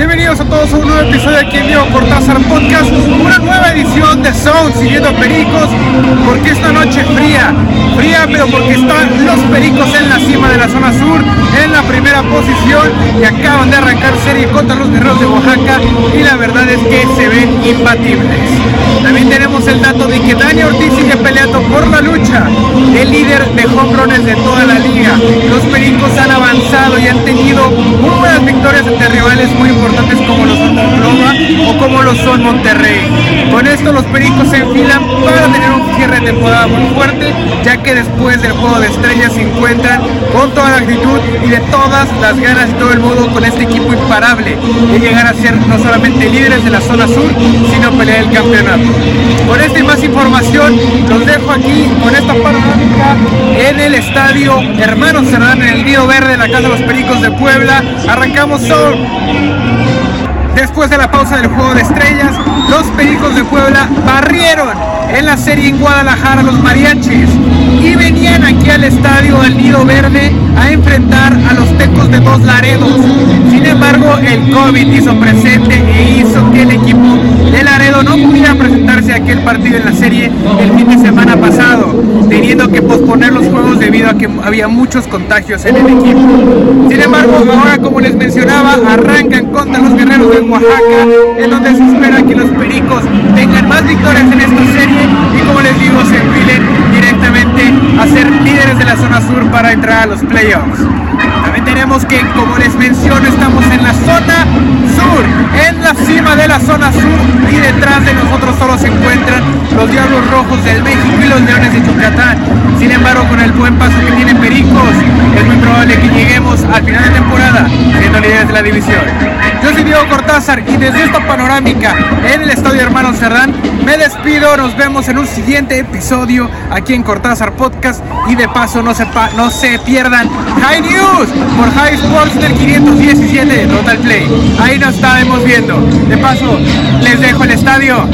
Bienvenidos a todos a un nuevo episodio aquí en Diego Cortázar Podcast, una nueva edición de Sound siguiendo Pericos, porque esta noche fría, fría pero porque están los Pericos en la cima de la zona sur, en la primera posición y acaban de arrancar serie contra los guerreros de Oaxaca y la verdad es que se ven imbatibles. También tenemos el dato de que Dani Ortiz sigue peleando por la lucha, el líder de runs de toda ante rivales muy importantes como los son Monclova o como lo son Monterrey. Con esto los Pericos se enfilan para tener un cierre de temporada muy fuerte, ya que después del juego de estrellas se encuentran con toda la actitud y de todas las ganas y todo el mundo con este equipo imparable de llegar a ser no solamente líderes de la zona sur, sino pelear el campeonato. Con esta y más información los dejo aquí con esta panorámica en el estadio Hermanos Cerdán en el Río Verde, la Casa de los Pericos de Puebla. Arrancamos solo. Después de la pausa del juego de estrellas, los Pericos de Puebla barrieron en la serie en Guadalajara los mariachis y venían aquí al estadio al Nido Verde a enfrentar a los Tecos de Dos Laredos. Sin embargo, el COVID hizo presente e hizo que el equipo de Laredo no pudiera presentarse a aquel partido en la serie el fin de semana pasado, teniendo que posponer los juegos debido a que había muchos contagios en el equipo. Sin embargo, ahora como les mencionaba, arrancan contra Oaxaca, en donde se espera que los Pericos tengan más victorias en esta serie y como les digo, se enfilen directamente a ser líderes de la zona sur para entrar a los playoffs. También tenemos que, como les menciono, estamos en la zona sur, en la cima de la zona sur y detrás de nosotros solo se encuentran los Diablos Rojos del México y los Leones de Yucatán. Sin embargo, con el buen paso que tienen Pericos, es muy probable que lleguemos al final de temporada de la división. Yo soy Diego Cortázar y desde esta panorámica en el Estadio Hermano Cerdán me despido, nos vemos en un siguiente episodio aquí en Cortázar Podcast y de paso no se, no se pierdan High News por High Sports del 517 Total Play. Ahí nos estaremos viendo. De paso, les dejo el estadio.